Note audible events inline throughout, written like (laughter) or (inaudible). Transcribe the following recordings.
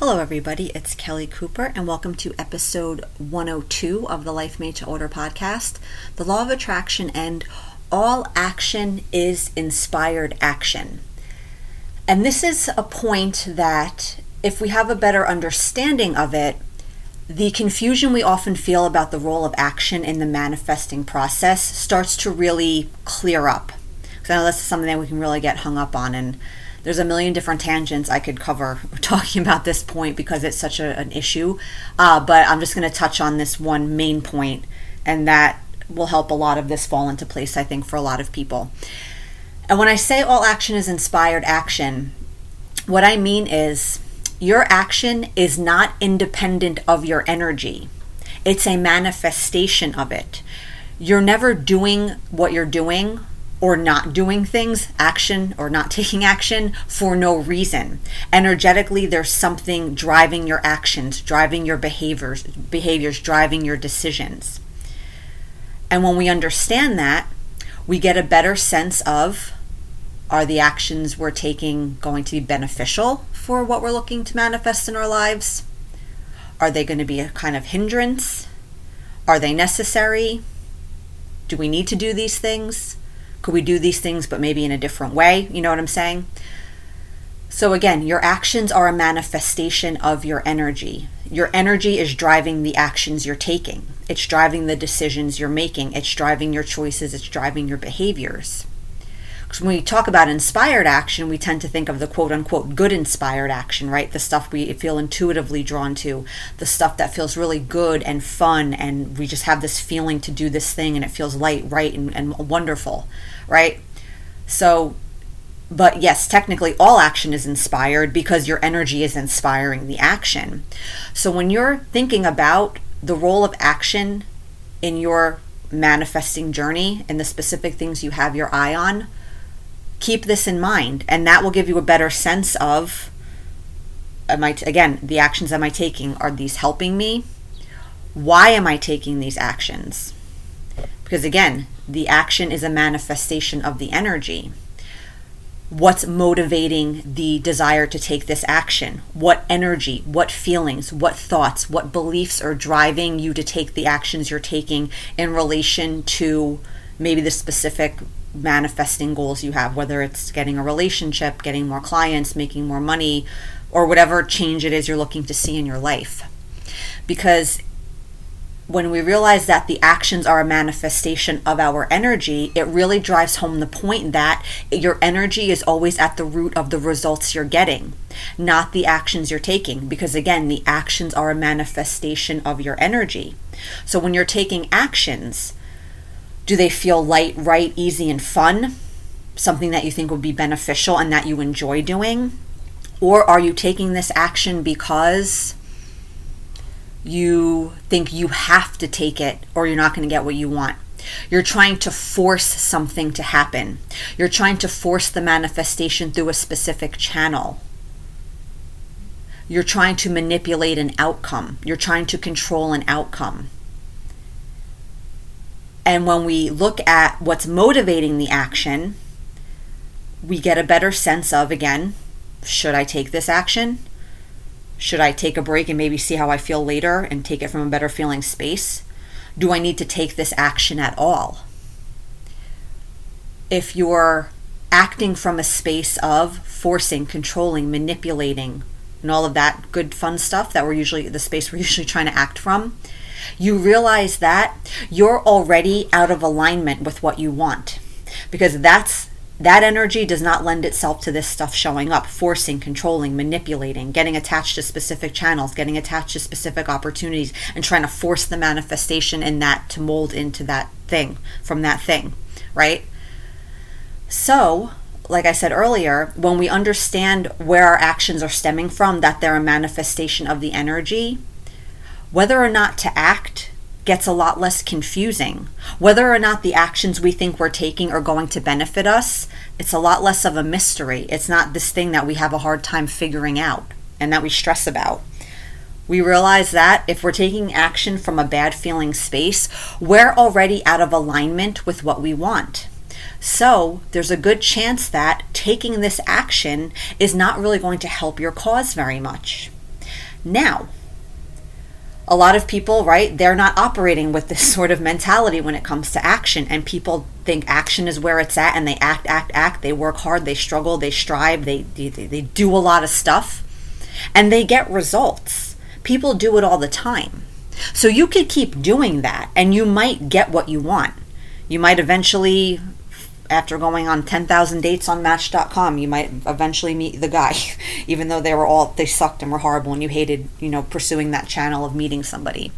Hello, everybody. It's Kelly Cooper, and welcome to episode 102 of the Life Made to Order podcast The Law of Attraction and All Action is Inspired Action. And this is a point that, if we have a better understanding of it, the confusion we often feel about the role of action in the manifesting process starts to really clear up. Because I know that's something that we can really get hung up on. And there's a million different tangents I could cover (laughs) talking about this point because it's such a, an issue. Uh, but I'm just going to touch on this one main point, and that will help a lot of this fall into place, I think, for a lot of people. And when I say all action is inspired action, what I mean is your action is not independent of your energy, it's a manifestation of it. You're never doing what you're doing or not doing things, action or not taking action for no reason. Energetically, there's something driving your actions, driving your behaviors, behaviors, driving your decisions. And when we understand that, we get a better sense of are the actions we're taking going to be beneficial for what we're looking to manifest in our lives? Are they going to be a kind of hindrance? Are they necessary? Do we need to do these things? Could we do these things, but maybe in a different way? You know what I'm saying? So, again, your actions are a manifestation of your energy. Your energy is driving the actions you're taking, it's driving the decisions you're making, it's driving your choices, it's driving your behaviors. Because when we talk about inspired action, we tend to think of the quote unquote good inspired action, right? The stuff we feel intuitively drawn to, the stuff that feels really good and fun, and we just have this feeling to do this thing and it feels light, right, and, and wonderful, right? So, but yes, technically all action is inspired because your energy is inspiring the action. So when you're thinking about the role of action in your manifesting journey and the specific things you have your eye on, keep this in mind and that will give you a better sense of am I again the actions am I taking? Are these helping me? Why am I taking these actions? Because again the action is a manifestation of the energy. What's motivating the desire to take this action? What energy what feelings what thoughts what beliefs are driving you to take the actions you're taking in relation to maybe the specific manifesting goals you have, whether it's getting a relationship, getting more clients, making more money, or whatever change it is you're looking to see in your life. Because when we realize that the actions are a manifestation of our energy, it really drives home the point that your energy is always at the root of the results you're getting, not the actions you're taking. Because again, the actions are a manifestation of your energy. So when you're taking actions, do they feel light, right, easy, and fun? Something that you think would be beneficial and that you enjoy doing? Or are you taking this action because you think you have to take it or you're not going to get what you want? You're trying to force something to happen. You're trying to force the manifestation through a specific channel. You're trying to manipulate an outcome. You're trying to control an outcome. And when we look at what's motivating the action, we get a better sense of again, should I take this action? Should I take a break and maybe see how I feel later and take it from a better feeling space? Do I need to take this action at all? If you're acting from a space of forcing, controlling, manipulating, and all of that good fun stuff that we're usually the space we're (laughs) usually trying to act from, you realize that you're already out of alignment with what you want because that's that energy does not lend itself to this stuff showing up forcing controlling manipulating getting attached to specific channels getting attached to specific opportunities and trying to force the manifestation in that to mold into that thing from that thing right? So like I said earlier, when we understand where our actions are stemming from, that they're a manifestation of the energy, whether or not to act gets a lot less confusing. Whether or not the actions we think we're taking are going to benefit us, it's a lot less of a mystery. It's not this thing that we have a hard time figuring out and that we stress about. We realize that if we're taking action from a bad feeling space, we're already out of alignment with what we want. So, there's a good chance that taking this action is not really going to help your cause very much Now, a lot of people, right, they're not operating with this (laughs) sort of mentality when it comes to action. And people think action is where it's at and they act, act, act. They work hard, they struggle, they strive, they, they, they do a lot of stuff and they get results. People do it all the time. So you could keep doing that and you might get what you want. You might eventually after going on 10,000 dates on match.com you might eventually meet the guy (laughs) even though they were all they sucked and were horrible and you hated you know pursuing that channel of meeting somebody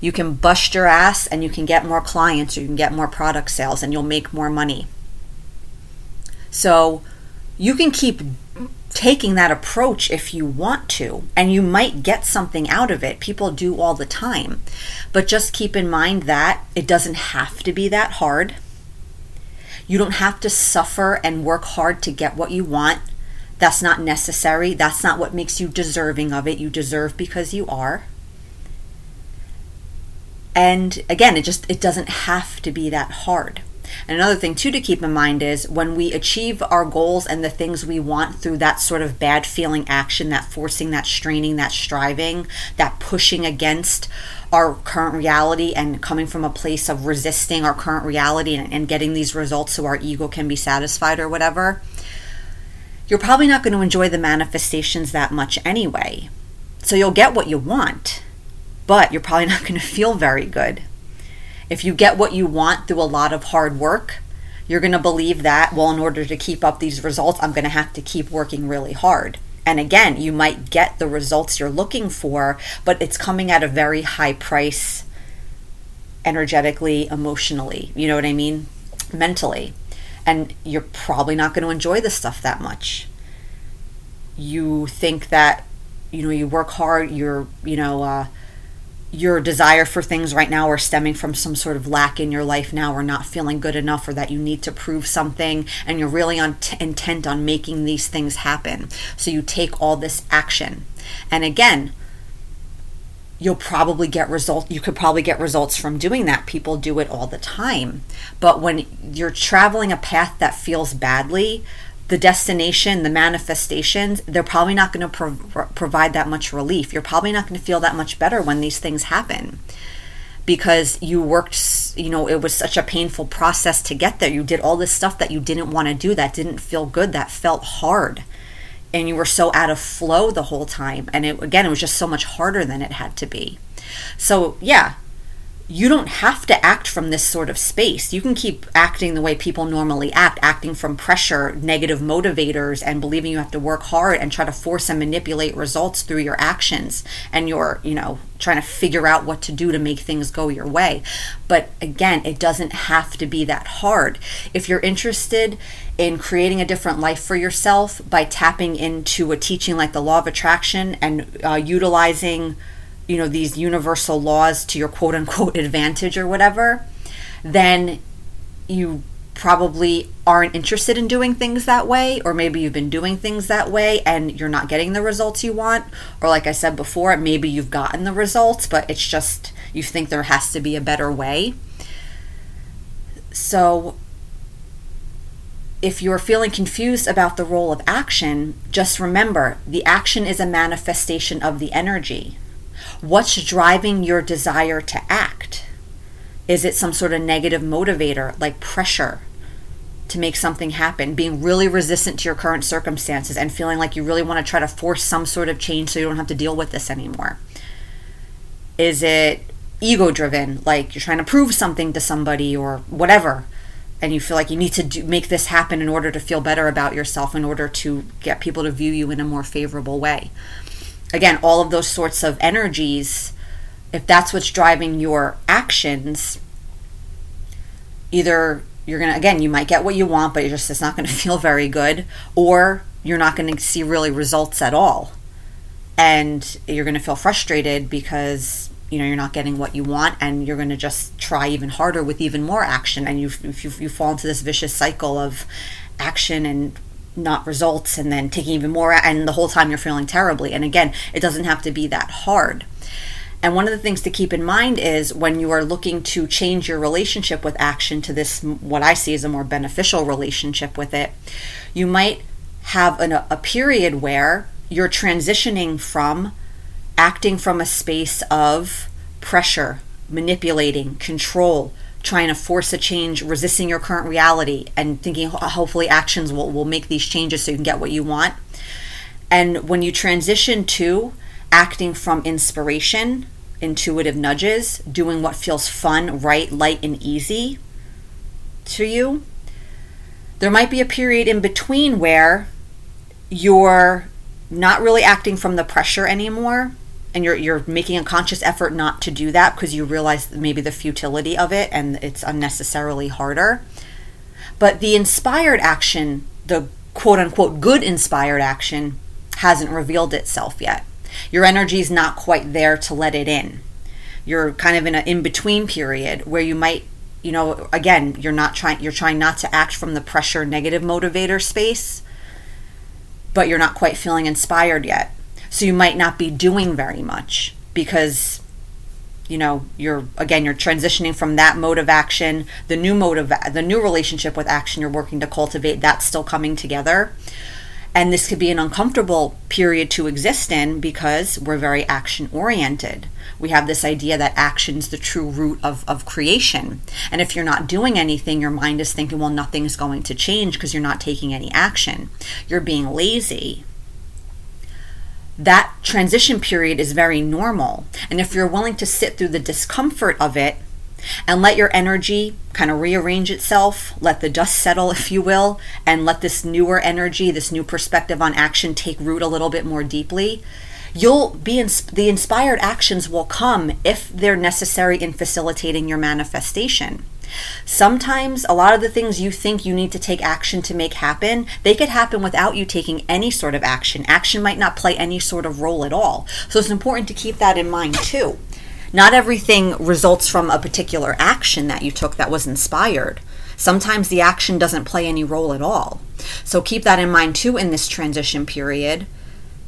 you can bust your ass and you can get more clients or you can get more product sales and you'll make more money so you can keep taking that approach if you want to, and you might get something out of it. People do all the time. But just keep in mind that it doesn't have to be that hard. You don't have to suffer and work hard to get what you want. That's not necessary. That's not what makes you deserving of it. You deserve because you are. And again, it just it doesn't have to be that hard. And another thing, too, to keep in mind is when we achieve our goals and the things we want through that sort of bad feeling action, that forcing, that straining, that striving, that pushing against our current reality and coming from a place of resisting our current reality and, and getting these results so our ego can be satisfied or whatever, you're probably not going to enjoy the manifestations that much anyway. So you'll get what you want, but you're probably not going to feel very good. If you get what you want through a lot of hard work, you're going to believe that, well, in order to keep up these results, I'm going to have to keep working really hard. And again, you might get the results you're looking for, but it's coming at a very high price energetically, emotionally. You know what I mean? Mentally. And you're probably not going to enjoy the stuff that much. You think that, you know, you work hard, you're, you know, uh, your desire for things right now are stemming from some sort of lack in your life now or not feeling good enough or that you need to prove something and you're really on t- intent on making these things happen. So you take all this action. And again you'll probably get results you could probably get results from doing that. People do it all the time. But when you're traveling a path that feels badly the destination, the manifestations, they're probably not going to pro- provide that much relief. You're probably not going to feel that much better when these things happen because you worked, you know, it was such a painful process to get there. You did all this stuff that you didn't want to do, that didn't feel good, that felt hard. And you were so out of flow the whole time. And it, again, it was just so much harder than it had to be. So, yeah, you don't have to act from this sort of space. You can keep acting the way people normally act, acting from pressure, negative motivators, and believing you have to work hard and try to force and manipulate results through your actions and you're, you know, trying to figure out what to do to make things go your way. But again, it doesn't have to be that hard. If you're interested in creating a different life for yourself by tapping into a teaching like the law of attraction and uh, utilizing you know these universal laws to your quote unquote advantage or whatever then you probably aren't interested in doing things that way or maybe you've been doing things that way and you're not getting the results you want or like I said before maybe you've gotten the results but it's just you think there has to be a better way so if you're feeling confused about the role of action, just remember the action is a manifestation of the energy. What's driving your desire to act? Is it some sort of negative motivator like pressure to make something happen, being really resistant to your current circumstances and feeling like you really want to try to force some sort of change so you don't have to deal with this anymore? Is it ego driven, like you're trying to prove something to somebody or whatever? and you feel like you need to do, make this happen in order to feel better about yourself in order to get people to view you in a more favorable way again, all of those sorts of energies, if that's what's driving your actions, either you're going to, again, you might get what you want, but you're just, it's not going (laughs) to feel very good, or you're not going to see really results at all. And you're going to feel frustrated because you know you're not getting what you want and you're going to just try even harder with even more action and you, you you fall into this vicious cycle of action and not results and then taking even more and the whole time you're feeling terribly. And again it doesn't have to be that hard. And one of the things to keep in mind is when you are looking to change your relationship with action to this what i see as a more beneficial relationship with it you might have an, a period where you're transitioning from acting from a space of pressure, manipulating, control, trying to force a change, resisting your current reality, and thinking hopefully actions will, will make these changes so you can get what you want. And when you transition to acting from inspiration, intuitive nudges, doing what feels fun, right, light, and easy to you, there might be a period in between where you're not really acting from the pressure anymore and you're you're making a conscious effort not to do that because you realize maybe the futility of it and it's unnecessarily harder. But the inspired action, the quote unquote good inspired action hasn't revealed itself yet. Your energy is not quite there to let it in. You're kind of in an in between period where you might, you know, again, you're not trying you're trying not to act from the pressure negative motivator space, but you're not quite feeling inspired yet. So you might not be doing very much because you know you're again you're transitioning from that mode of action the new mode of the new relationship with action you're working to cultivate that's still coming together and this could be an uncomfortable period to exist in because we're very action oriented. We have this idea that action's the true root of, of creation. And if you're not doing anything, your mind is thinking, well, nothing's going to change because you're not taking any action. You're being lazy. That transition period is very normal. And if you're willing to sit through the discomfort of it, and let your energy kind of rearrange itself, let the dust settle, if you will, and let this newer energy, this new perspective on action take root a little bit more deeply. You'll be in, the inspired actions will come if they're necessary in facilitating your manifestation. Sometimes a lot of the things you think you need to take action to make happen, they could happen without you taking any sort of action. Action might not play any sort of role at all. So it's important to keep that in mind too. Not everything results from a particular action that you took that was inspired. Sometimes the action doesn't play any role at all. So keep that in mind too in this transition period.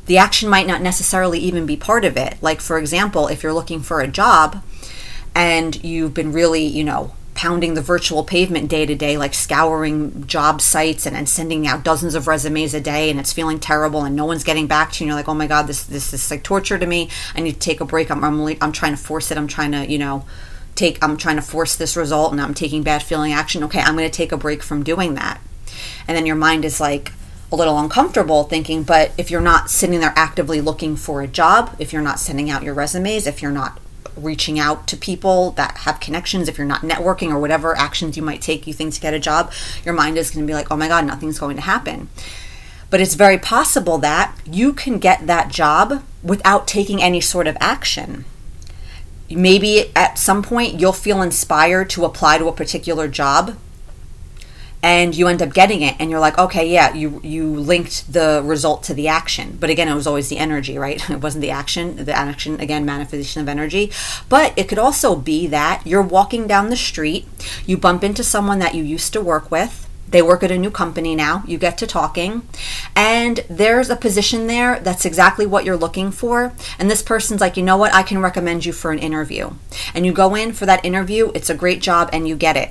The action might not necessarily even be part of it. Like, for example, if you're looking for a job and you've been really, you know, pounding the virtual pavement day to day, like scouring job sites and, and sending out dozens of resumes a day, and it's feeling terrible, and no one's getting back to you. And you're like, oh my god, this this is like torture to me. I need to take a break. I'm I'm, really, I'm trying to force it. I'm trying to you know take. I'm trying to force this result, and I'm taking bad feeling action. Okay, I'm going to take a break from doing that. And then your mind is like a little uncomfortable thinking, but if you're not sitting there actively looking for a job, if you're not sending out your resumes, if you're not reaching out to people that have connections, if you're not networking or whatever actions you might take, you think to get a job, your mind is going to be like, oh my God, nothing's going to happen. But it's very possible that you can get that job without taking any sort of action. Maybe at some point you'll feel inspired to apply to a particular job and you end up getting it and you're like okay yeah you you linked the result to the action. But again it was always the energy right? (laughs) It wasn't the action the action again manifestation of energy. But it could also be that you're walking down the street you bump into someone that you used to work with. They work at a new company now. You get to talking and there's a position there that's exactly what you're looking for. And this person's like you know what? I can recommend you for an interview. And you go in for that interview it's a great job and you get it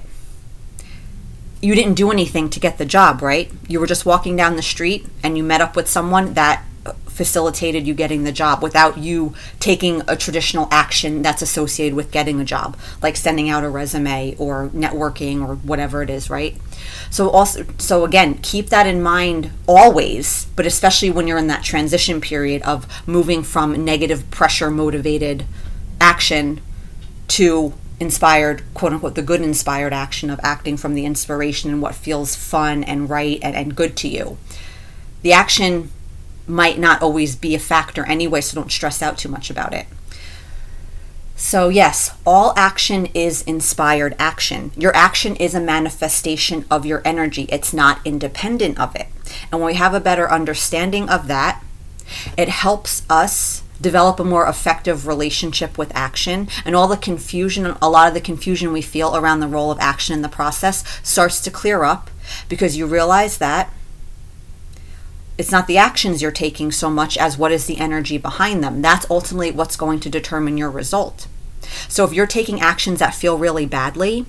you didn't do anything to get the job, right? You were just walking down the street and you met up with someone that uh, facilitated you getting the job without you taking a traditional action that's associated with getting a job, like sending out a resume or networking or whatever it is, right? So also so again, keep that in mind always, but especially when you're in that transition period of moving from negative pressure motivated action to inspired, quote unquote, the good inspired action of acting from the inspiration and what feels fun and right and, and good to you. The action might not always be a factor anyway, so don't stress out too much about it. So, yes, all action is inspired action. Your action is a manifestation of your energy, it's not independent of it. And when we have a better understanding of that, it helps us develop a more effective relationship with action and all the confusion a lot of the confusion we feel around the role of action in the process starts to clear up because you realize that it's not the actions you're taking so much as what is the energy behind them that's ultimately what's going to determine your result so if you're taking actions that feel really badly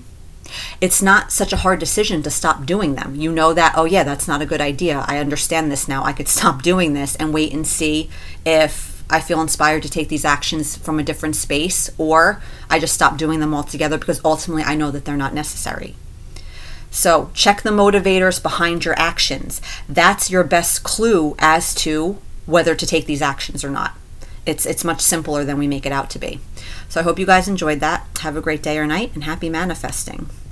it's not such a hard decision to stop doing them. You know that, oh, yeah, that's not a good idea. I understand this now. I could (laughs) stop doing this and wait and see if I feel inspired to take these actions from a different space, or I just stop doing them altogether because ultimately I know that they're not necessary. So, check the motivators behind your actions. That's your best clue as to whether to take these actions or not. It's it's much simpler than we make it out to be. So I hope you guys enjoyed that. Have a great day or night and happy manifesting.